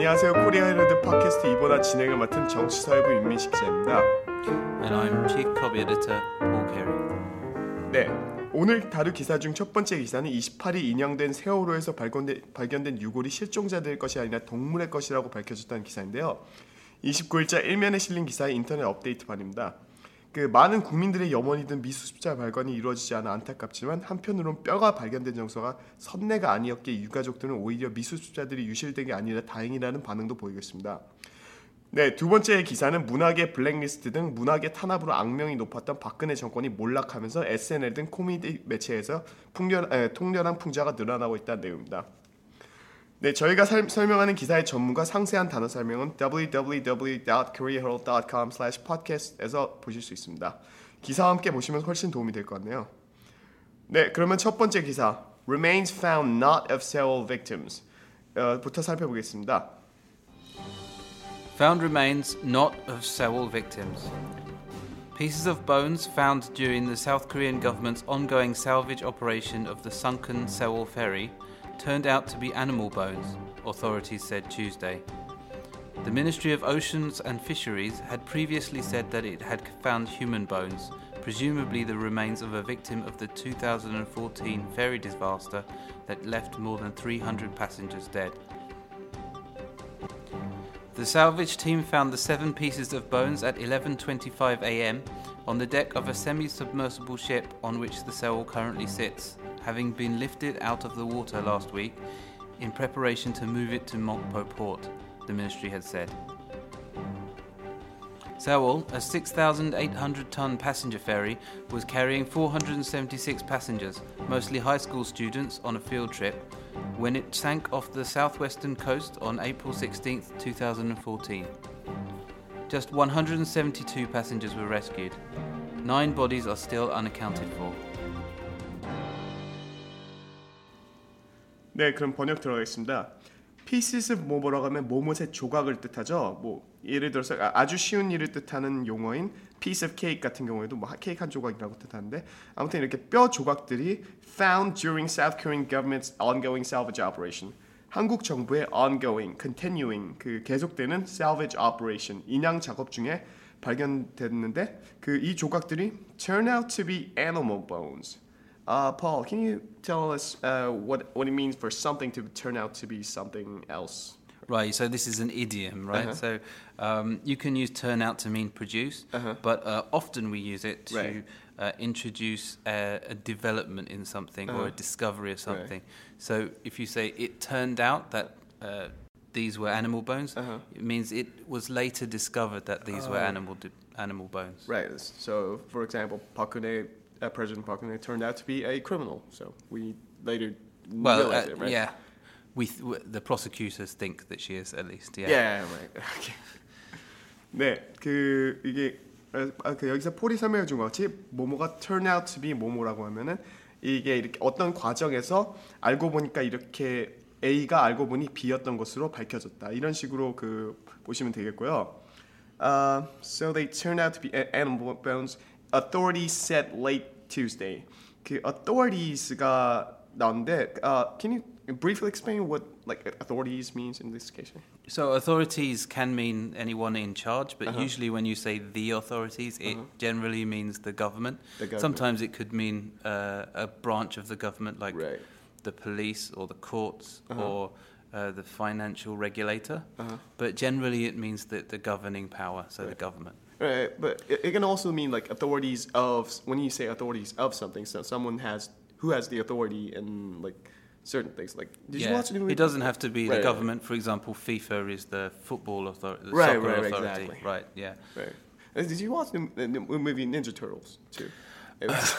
안녕하세요. 코리아 헤럴드 팟캐스트 이보다 진행을 맡은 정치사회부 윤민식 기자입니다. And I'm Chief Copy Editor Paul Carey. 네, 오늘 다룰 기사 중 첫 번째 기사는 28일 인양된 세월호에서 발견된, 발견된 유골이 실종자들의 것이 아니라 동물의 것이라고 밝혀졌다는 기사인데요. 29일자 일면에 실린 기사의 인터넷 업데이트판입니다. 그 많은 국민들의 염원이든 미수습자 발견이 이루어지지 않아 안타깝지만 한편으론 뼈가 발견된 정서가 선내가 아니었기에 유가족들은 오히려 미수습자들이 유실된 게 아니라 다행이라는 반응도 보이겠습니다. 네, 두 번째 기사는 문학의 블랙리스트 등 문학의 탄압으로 악명이 높았던 박근혜 정권이 몰락하면서 SNL 등 코미디 매체에서 풍렬, 에, 통렬한 풍자가 늘어나고 있다는 내용입니다. 네, 저희가 살, 설명하는 기사의 전문가 상세한 단어 설명은 www.koreaherald.com/podcast에서 보실 수 있습니다. 기사 함께 보시면 훨씬 도움이 될 것 같네요. 네, 그러면 첫 번째 기사 Remains found not of Sewol victims부터 어, 살펴보겠습니다. Found remains not of Sewol victims. Pieces of bones found during the South Korean government's ongoing salvage operation of the sunken Sewol ferry turned out to be animal bones, authorities said Tuesday. The Ministry of Oceans and Fisheries had previously said that it had found human bones, presumably the remains of a victim of the 2014 ferry disaster that left more than 300 passengers dead. The salvage team found the seven pieces of bones at 11:25 a.m. on the deck of a semi-submersible ship on which the Sewol currently sits, having been lifted out of the water last week in preparation to move it to Mokpo port, the ministry had said. Sewol, a 6,800 ton passenger ferry, was carrying 476 passengers, mostly high school students, on a field trip when it sank off the southwestern coast on April 16, 2014. Just 172 passengers were rescued. Nine bodies are still unaccounted for. 네, 그럼 번역 들어가겠습니다. of 뭐뭐라고 하면 뭐뭇의 조각을 뜻하죠. 뭐 예를 들어서 아- 아주 쉬운 일을 뜻하는 용어인 piece of cake 같은 경우에도 뭐 케이크 한 조각이라고 뜻하는데 아무튼 이렇게 뼈 조각들이 found during South Korean government's ongoing salvage operation. 한국 정부의 ongoing, continuing 그 계속되는 salvage operation 인양 작업 중에 발견됐는데 그 이 조각들이 turn out to be animal bones. Uh, Paul, can you tell us uh, what what it means for something to turn out to be something else? Right, so this is an idiom, right? Uh-huh. So um, you can use turn out to mean produce, Uh-huh. but uh, often we use it to Right. uh, introduce a, a development in something or a Uh-huh. discovery of Right. something. So if you say it turned out that uh, these were animal bones, Uh-huh. it means it was later discovered that these were Oh. animal di- animal bones. Right. So, for example, Park Uh, President Park Geun-hye turned out to be a criminal. So we later Well, realized uh, it, right? yeah, we th- the prosecutors think that she is at least. Yeah. Yeah, right. Okay. 네, 그 이게 어, 아, 그 여기서 폴이 설명해 준 것 같이 모모가 turn out to be 모모라고 하면은 이게 이렇게 어떤 과정에서 알고 보니까 이렇게 A가 알고 보니 B였던 것으로 밝혀졌다. 이런 식으로 그 보시면 되겠고요. Uh, so they turned out to be animal bones. Authorities said late Tuesday. 그 authorites가 나오는데, uh, can you briefly explain what like authorities means in this case? So authorities can mean anyone in charge, but Uh-huh. usually when you say the authorities, it Uh-huh. generally means the government. The government. Sometimes it could mean uh, a branch of the government, like Right. the police or the courts Uh-huh. or uh, the financial regulator. Uh-huh. But generally, it means the, the governing power, so Right. the government. Right, but it, it can also mean like authorities of when you say authorities of something, so someone has who has the authority in like certain things. Like, did you watch the movie? It doesn't have to be Right, the right. government. For example, FIFA is the football authority, the Right, right, right, authority. exactly. Right, yeah. Right. Uh, Did you watch the, the movie Ninja Turtles too? It was,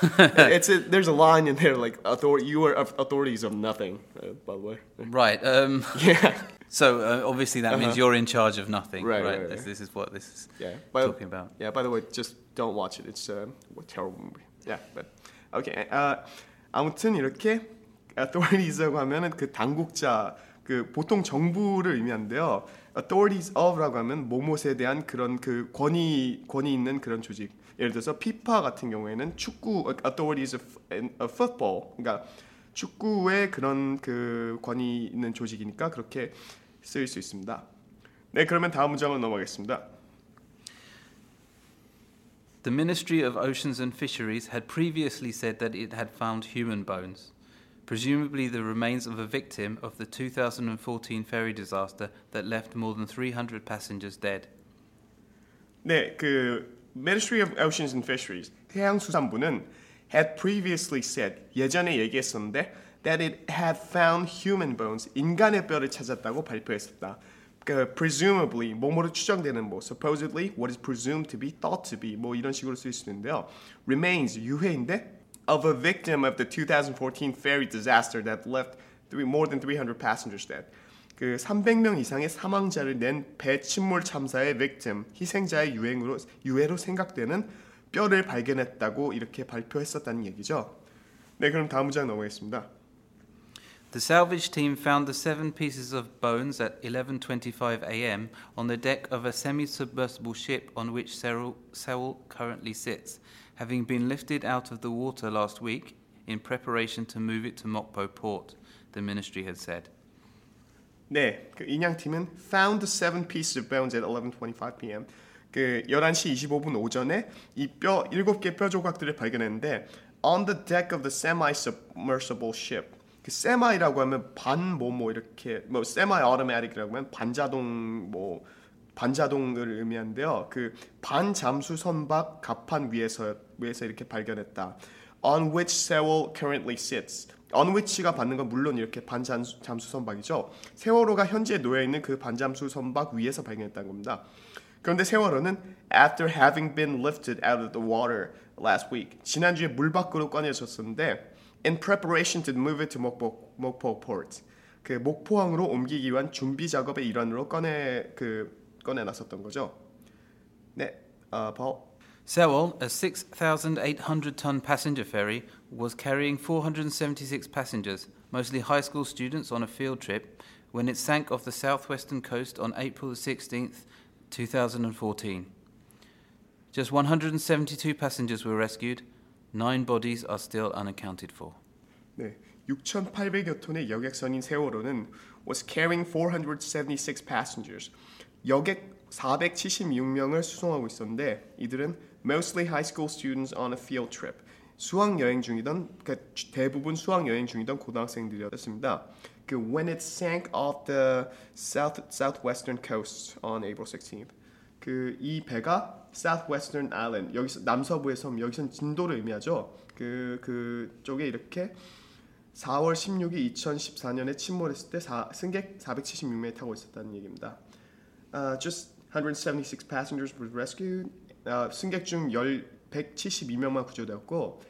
it's a, there's a line in there like authority. You are authorities of nothing. Uh, by the way. Right. Um, Yeah. So uh, obviously that means Uh-huh. you're in charge of nothing, Right, right? right, This, right. this is what this is Yeah. By, talking about. Yeah. By the way, just don't watch it. It's uh, a terrible movie. Yeah. But okay. 아 아무튼 이렇게 authorities라고 하면은 그 당국자 그 보통 정부를 의미하는데요. authorities of라고 하면 뭐뭇에 대한 그런 그 권위 권위 있는 그런 조직. 예를 들어서 피파 같은 경우에는 축구 authorities of, of football. 그러니까 축구의 그런 그 권위 있는 조직이니까 그렇게 쓰일 수 있습니다. 네, 그러면 다음 문장으로 넘어가겠습니다. The Ministry of Oceans and Fisheries had previously said that it had found human bones, presumably the remains of a victim of the 2014 ferry disaster that left more than 300 passengers dead. 네, 그 Ministry of Oceans and Fisheries 해양수산부는 had previously said 예전에 얘기했었는데 that it had found human bones 인간의 뼈를 찾았다고 발표했었다. 그 presumably 뭐뭐로 추정되는 뭐 supposedly what is presumed to be thought to be 뭐 이런 식으로 쓸 수 있는데요. remains 유해인데 of a victim of the 2014 ferry disaster that left three, more than 300 passengers dead. 그 300명 이상의 사망자를 낸 배 침몰 참사의 victim, 희생자의 유행으로 유해로 생각되는 뼈를 발견했다고 이렇게 발표했었다는 얘기죠. 네, 그럼 다음 문장 넘어가겠습니다. The salvage team found the seven pieces of bones at 11:25 a.m. on the deck of a semi-submersible ship on which Sewol, currently sits, having been lifted out of the water last week in preparation to move it to Mokpo port, the ministry had said. 네, 그 인양 팀은 found the seven pieces of bones at 11:25 p.m. 그 11시 25분 오전에 이뼈 일곱 개뼈 조각들을 발견했는데 on the deck of the semi-submersible ship 그 semi라고 하면 반 뭐뭐 이렇게 뭐 semi-automatic이라고 하면 반자동 뭐 반자동을 의미하는데요. 그 반잠수 선박 갑판 위에서 위에서 이렇게 발견했다. On which Sewell currently sits. on which가 받는 건 물론 이렇게 반잠수 잠수 선박이죠. 세월호가 현재 놓여 있는 그 반잠수 선박 위에서 발견했다는 겁니다. 그런데 세월호는 after having been lifted out of the water last week 지난주에 물 밖으로 꺼내졌었는데 in preparation to move it to 목포, 목포 port 그 목포항으로 옮기기 위한 준비 작업의 일환으로 꺼내 그 꺼내 놨었던 거죠. 네, 어, Paul. Sewell, a 6,800 ton passenger ferry, was carrying 476 passengers, mostly high school students on a field trip, when it sank off the southwestern coast on April 16th, 2014. Just 172 passengers were rescued, nine bodies are still unaccounted for. 네, 6,800여 톤의 여객선인 세월호는 was carrying 476 passengers. 여객 476명을 수송하고 있었는데 이들은 mostly high school students on a field trip. 수학 여행 중이던 그러니까 대부분 수학 여행 중이던 고등학생들이었습니다. 그 when it sank off the south southwestern coast on April 16th. 그 이 배가 southwestern island 여기서 남서부의 섬 여기선 진도를 의미하죠. 그 그쪽에 이렇게 4월 16일 2014년에 침몰했을 때 사, 승객 476명이 타고 있었다는 얘기입니다. Uh, just 176 passengers were rescued. Uh, 승객 중 172명만 구조되었고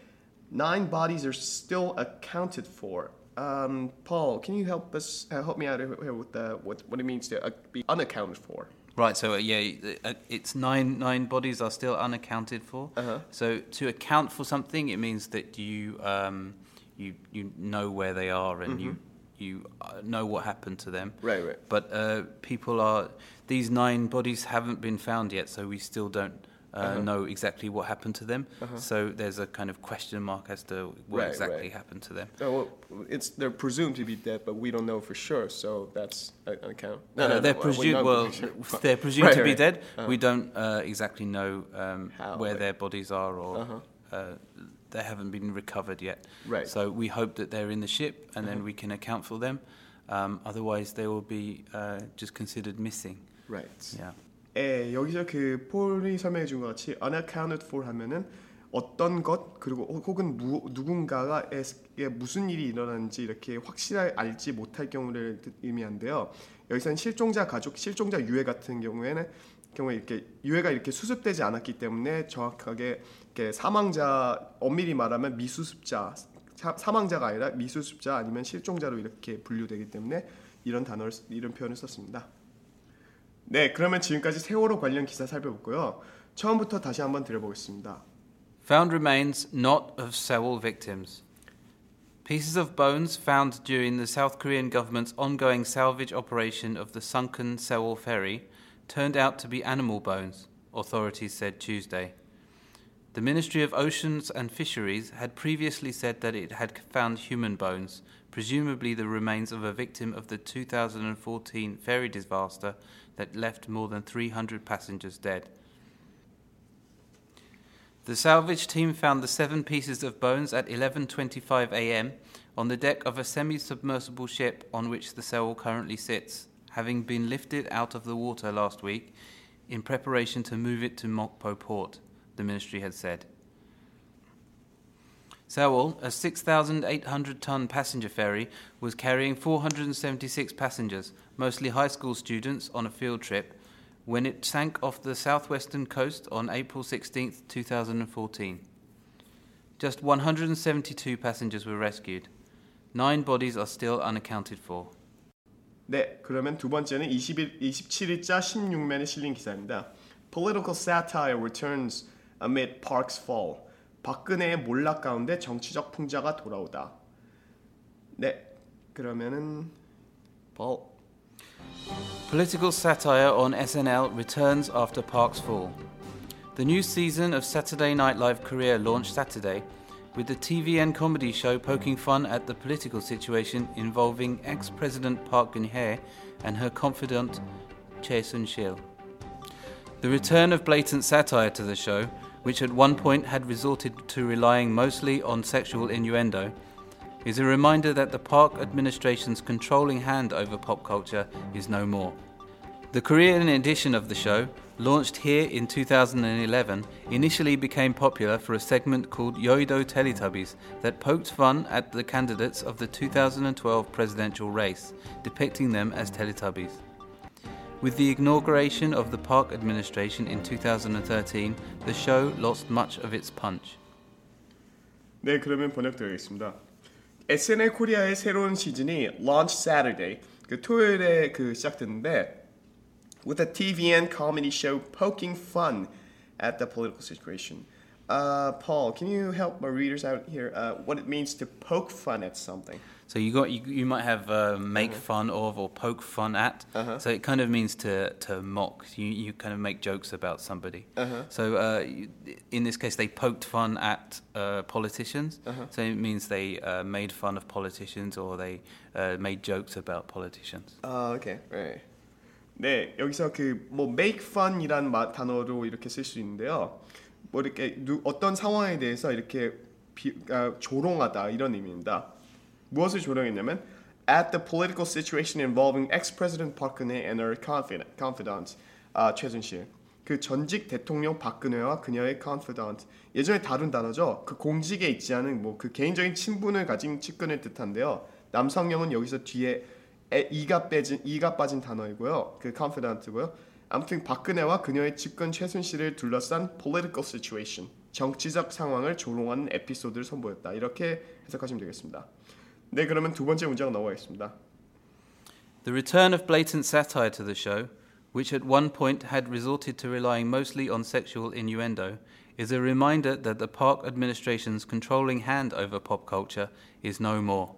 nine bodies are still accounted for. Um, Paul, can you help us uh, help me out here with the, what what it means to uh, be unaccounted for? Right, so uh, yeah, uh, it's nine nine bodies are still unaccounted for. Uh-huh. So to account for something, it means that you um, you you know where they are and you you uh, know what happened to them. Right, right. But uh, people are these nine bodies haven't been found yet, so we still don't uh, Uh-huh. know exactly what happened to them. So there's a kind of question mark as to what Right, exactly right. happened to them. Oh, well, it's they're presumed to be dead, but we don't know for sure. So that's an account. Uh, they're we presumed well. sure. They're presumed Right, to be dead. Uh-huh. We don't uh, exactly know um, How, where like- their bodies are, or Uh-huh. uh, they haven't been recovered yet. Right. So we hope that they're in the ship, and then we can account for them. Um, otherwise, they will be uh, just considered missing. Right. Yeah. 예, 여기서 그 폴이 설명해 준 것 같이 unaccounted for 하면은 어떤 것 그리고 혹은 무, 누군가가에 무슨 일이 일어났는지 이렇게 확실하게 알지 못할 경우를 뜻- 의미한데요. 여기서는 실종자 가족, 실종자 유해 같은 경우에는 경우에 이렇게 유해가 이렇게 수습되지 않았기 때문에 정확하게 이렇게 사망자 엄밀히 말하면 미수습자 사, 사망자가 아니라 미수습자 아니면 실종자로 이렇게 분류되기 때문에 이런 단어를 쓰- 이런 표현을 썼습니다. 네, 그러면 지금까지 세월호 관련 기사 살펴봤고요. 처음부터 다시 한번 들어보겠습니다. Found remains not of Sewol victims. Pieces of bones found during the South Korean government's ongoing salvage operation of the sunken Sewol ferry turned out to be animal bones, authorities said Tuesday. The Ministry of Oceans and Fisheries had previously said that it had found human bones, presumably the remains of a victim of the 2014 ferry disaster that left more than 300 passengers dead. The salvage team found the seven pieces of bones at 11:25 a.m. on the deck of a semi-submersible ship on which the Sewol currently sits, having been lifted out of the water last week in preparation to move it to Mokpo port, the ministry had said. Sewol, a 6,800 ton passenger ferry, was carrying 476 passengers, mostly high school students, on a field trip when it sank off the southwestern coast on April 16, 2014. Just 172 passengers were rescued. Nine bodies are still unaccounted for. 네, 그러면 두 번째는 20일, 27일자 16면에 실린 기사입니다. Political satire returns amid Park's fall. 박근혜의 몰락 가운데 정치적 풍자가 돌아오다. 네, 그러면은 Paul. Political satire on SNL returns after Park's fall. The new season of Saturday Night Live Korea launched Saturday, with the TVN comedy show poking fun at the political situation involving ex President Park Geun hye and her confidant Chae Sun Shil. The return of blatant satire to the show, which at one point had resorted to relying mostly on sexual innuendo, is a reminder that the Park administration's controlling hand over pop culture is no more. The Korean edition of the show, launched here in 2011, initially became popular for a segment called Yoido Teletubbies that poked fun at the candidates of the 2012 presidential race, depicting them as Teletubbies. With the inauguration of the Park administration in 2013, the show lost much of its punch. 네, 그러면 번역드리겠습니다. SNL 코리아의 새로운 시즌이 Launch Saturday, 그 토요일에 그 시작됐는데 with a TVN comedy show poking fun at the political situation. Uh, Paul, can you help my readers out here? Uh, what it means to poke fun at something? So you got you, you might have uh, make fun of or poke fun at. Uh-huh. So it kind of means to to mock. You you kind of make jokes about somebody. Uh-huh. So uh, you- in this case, they poked fun at uh, politicians. Uh-huh. So it means they uh, made fun of politicians or they uh, made jokes about politicians. 아, 오케이. 네. 네, 여기서 그 뭐 make fun이라는 마- 단어로 이렇게 쓸 수 있는데요. 뭐 이렇게 누, 어떤 상황에 대해서 이렇게 비, 아, 조롱하다 이런 의미입니다. 무엇을 조롱했냐면 at the political situation involving ex-president Geun-hye and her confidant 아, 최순실. 그 전직 대통령 박근혜와 그녀의 confidant. 예전에 다룬 단어죠. 그 공직에 있지 않은 뭐 그 개인적인 친분을 가진 측근을 뜻한데요. 남성형은 여기서 뒤에 에, 이가 빼진 이가 빠진 단어이고요. 그 confidant고요. 아무튼 박근혜와 그녀의 측근 최순실을 둘러싼 political situation, 정치적 상황을 조롱하는 에피소드를 선보였다. 이렇게 해석하시면 되겠습니다. 네, 그러면 두 번째 문장 넘어가겠습니다. The return of blatant satire to the show, which at one point had resorted to relying mostly on sexual innuendo, is a reminder that the Park administration's controlling hand over pop culture is no more.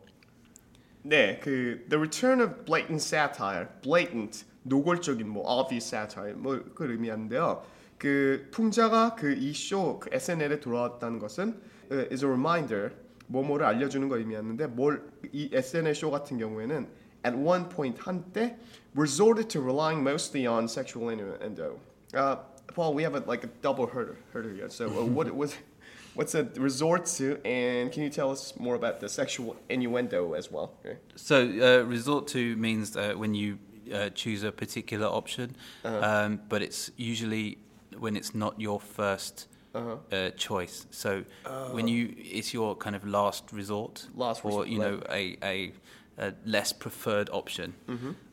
네, 그 the return of blatant satire, blatant 노골적인 뭐 obvious satire 뭐그 의미하는데요. 그 풍자가 그 이 쇼 그 SNL에 돌아왔다는 것은 uh, is a reminder 뭐뭐를 알려주는 걸 의미하는데 뭘 이 SNL 쇼 같은 경우에는 at one point 한때 resorted to relying mostly on sexual innuendo. Uh, Paul, we have a, like a double herder, herder here. So uh, what was what's a resort to, and can you tell us more about the sexual innuendo as well? Okay. So, uh, resort to means uh, when you uh, choose a particular option, um, but it's usually when it's not your 1st uh-huh. uh, choice. So, when you it's your kind of last resort, Last or resort, you know a, a, a less preferred option.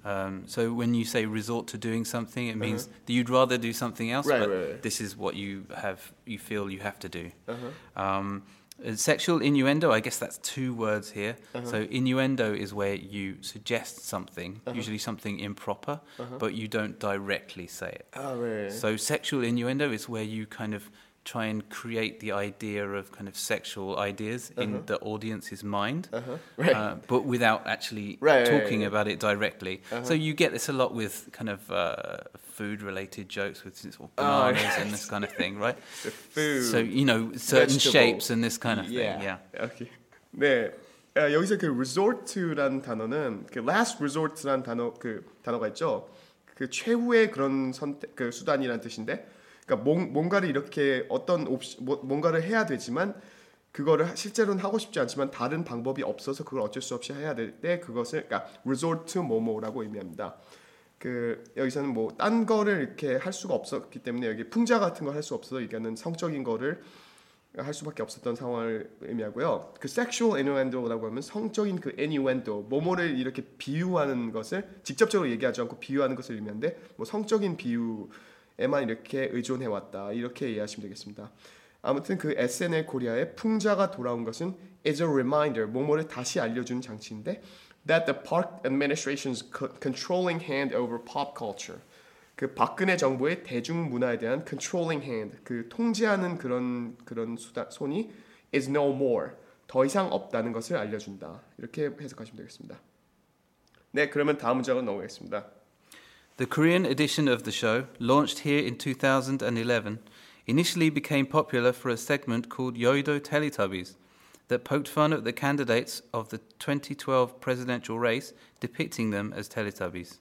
Um, so, when you say resort to doing something, it means that you'd rather do something else, Right, but right, right. this is what you have you feel you have to do. Uh-huh. Um, uh, sexual innuendo, I guess that's two words here. Uh-huh. So innuendo is where you suggest something, usually something improper, but you don't directly say it. Oh, right. So sexual innuendo is where you kind of try and create the idea of kind of sexual ideas in the audience's mind, Uh-huh. Right. uh, but without actually Right, right, talking right. about it directly. So you get this a lot with kind of uh, food-related jokes with sort of Oh, bananas and this kind of thing, right? The food. So you know certain Vegetable. shapes and this kind of thing. yeah. Yeah. Okay. 네. 아, 여기서 그 resort라는 단어는 그 last resort라는 단어 그 단어가 있죠. 그 최후의 그런 선택 그 수단이라는 뜻인데, 그러니까 뭔, 뭔가를 이렇게 어떤 옵시, 뭐, 뭔가를 해야 되지만 그거를 실제로는 하고 싶지 않지만 다른 방법이 없어서 그걸 어쩔 수 없이 해야 될 때 그것을 그러니까 resort to 뭐뭐라고 의미합니다. 그 여기서는 뭐 딴 거를 이렇게 할 수가 없었기 때문에 여기 풍자 같은 걸 할 수 없어서 이거는 성적인 거를 할 수밖에 없었던 상황을 의미하고요. 그 sexual innuendo라고 하면 성적인 그 innuendo, 뭐뭐를 이렇게 비유하는 것을 직접적으로 얘기하지 않고 비유하는 것을 의미하는데 뭐 성적인 비유 에만 이렇게 의존해 왔다 이렇게 이해하시면 되겠습니다. 아무튼 그 SNL 코리아의 풍자가 돌아온 것은 is a reminder, 뭐뭐를 다시 알려주는 장치인데 that the Park administration's co- controlling hand over pop culture 그 박근혜 정부의 대중 문화에 대한 controlling hand 그 통제하는 그런 그런 수다, 손이 is no more 더 이상 없다는 것을 알려준다 이렇게 해석하시면 되겠습니다. 네 그러면 다음 문장으로 넘어가겠습니다. The Korean edition of the show, launched here in 2011, initially became popular for a segment called Yoido Teletubbies that poked fun at the candidates of the 2012 presidential race, depicting them as Teletubbies.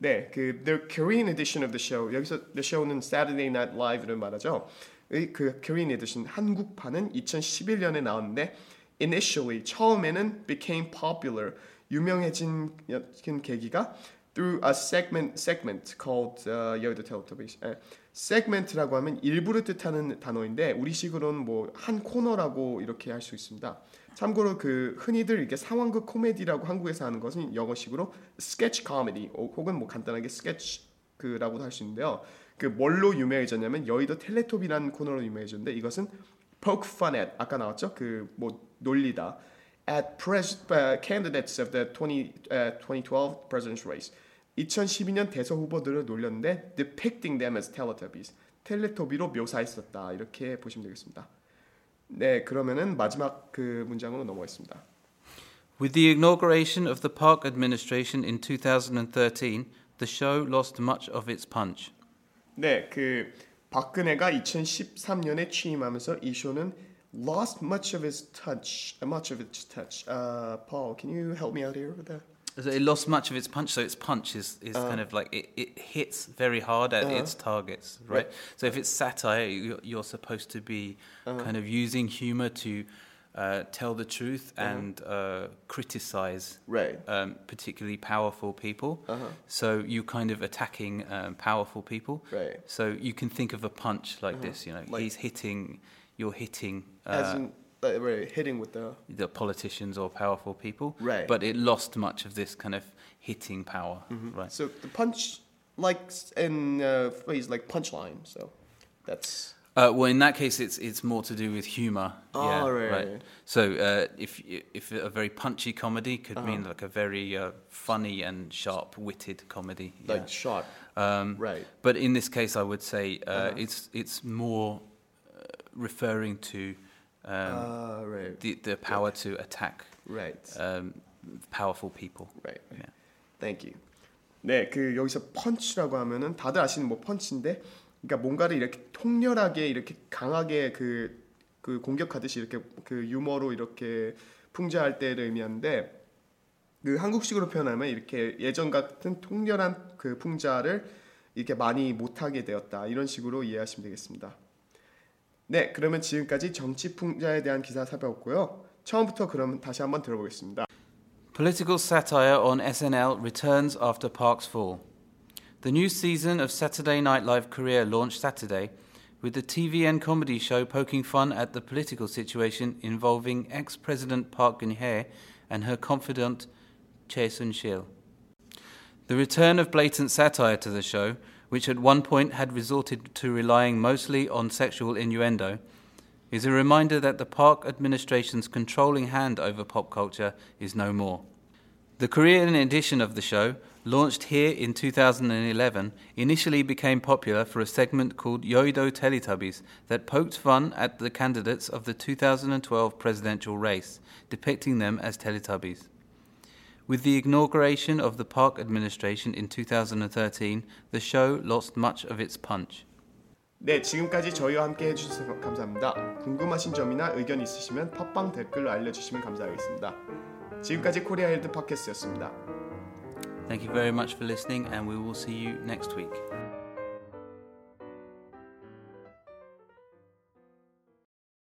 네, 그 The Korean edition of the show 여기서 the show는 Saturday Night Live를 말하죠. 이 그 Korean edition 한국판은 2011년에 나왔는데 initially 처음에는 became popular 유명해진 kin 계기가 through a segment segment called uh, Yoda Teletubbies. 예, segment라고 하면 일부를 뜻하는 단어인데 우리식으로는 뭐 한 코너라고 이렇게 할 수 있습니다. 참고로 그 흔히들 이렇게 상황극 코미디라고 한국에서 하는 것은 영어식으로 sketch comedy 어, 혹은 뭐 간단하게 sketch 그라고도 할 수 있는데요. 그 뭘로 유명해졌냐면 여의도 텔레토비라는 코너로 유명해졌는데 이것은 poke fun at 아까 나왔죠? 그 뭐 놀리다 at pres, uh, candidates of the 20, uh, 2012 presidential race. 2012년 대선 후보들을 놀렸는데 depicting them as Teletubbies. 텔레토비로 묘사했었다. 이렇게 보시면 되겠습니다. 네, 그러면은 마지막 그 문장으로 넘어가겠습니다. With the inauguration of the park administration in 2013, the show lost much of its punch. 네, 그 박근혜가 2013년에 취임하면서 이 쇼는 lost much of its touch, much of its touch. Uh, Paul, can you help me out here with that? So it lost much of its punch, so its punch is, is kind of like it, it hits very hard at its targets, right? Right. So if it's satire, you- you're supposed to be kind of using humor to uh, tell the truth and uh, criticize Right. um, particularly powerful people. Uh-huh. So you're kind of attacking um, powerful people. Right. So you can think of a punch like this, you know, Like- he's hitting, you're hitting. As Uh, in, like, right, hitting with the the politicians or powerful people, Right. But it lost much of this kind of hitting power, right? so the punch, like in uh, phrase like punchline. So that's Uh, well, in that case, it's it's more to do with humor. Oh, yeah, right, right. So uh, if if a very punchy comedy could mean Uh-huh. like a very uh, funny and sharp-witted comedy, yeah. like shot. Um, Right. But in this case, I would say uh, Uh-huh. it's it's more uh, referring to um, uh, right. the the power to attack Right. um, powerful people. right. Yeah. Thank you. 네, 그 여기서 펀치라고 하면은 다들 아시는 뭐 펀치인데, 그러니까 뭔가를 이렇게 통렬하게 이렇게 강하게 그, 그 공격하듯이 이렇게 그 유머로 이렇게 풍자할 때를 의미하는데, 그 한국식으로 표현하면 이렇게 예전 같은 통렬한 그 풍자를 이렇게 많이 못하게 되었다 이런 식으로 이해하시면 되겠습니다. 네, 그러면 지금까지 정치 풍자에 대한 기사 살펴봤고요. 처음부터 그러면 다시 한번 들어보겠습니다. Political satire on SNL returns after Park's fall. The new season of Saturday Night Live Korea launched Saturday, with the TVN comedy show poking fun at the political situation involving ex President Park Geun hye and her confidant Chae Sun Shil. The return of blatant satire to the show, which at one point had resorted to relying mostly on sexual innuendo, is a reminder that the Park administration's controlling hand over pop culture is no more. The Korean edition of the show, launched here in 2011, initially became popular for a segment called Yoido Teletubbies that poked fun at the candidates of the 2012 presidential race, depicting them as Teletubbies. With the inauguration of the Park administration in 2013, the show lost much of its punch. 네, 지금까지 저희와 함께 해주셔서 감사합니다. 궁금하신 점이나 의견 있으시면 팟빵 댓글로 알려주시면 감사하겠습니다. 지금까지 코리아 헬드 팟캐스트였습니다. Thank you very much for listening, and we will see you next week.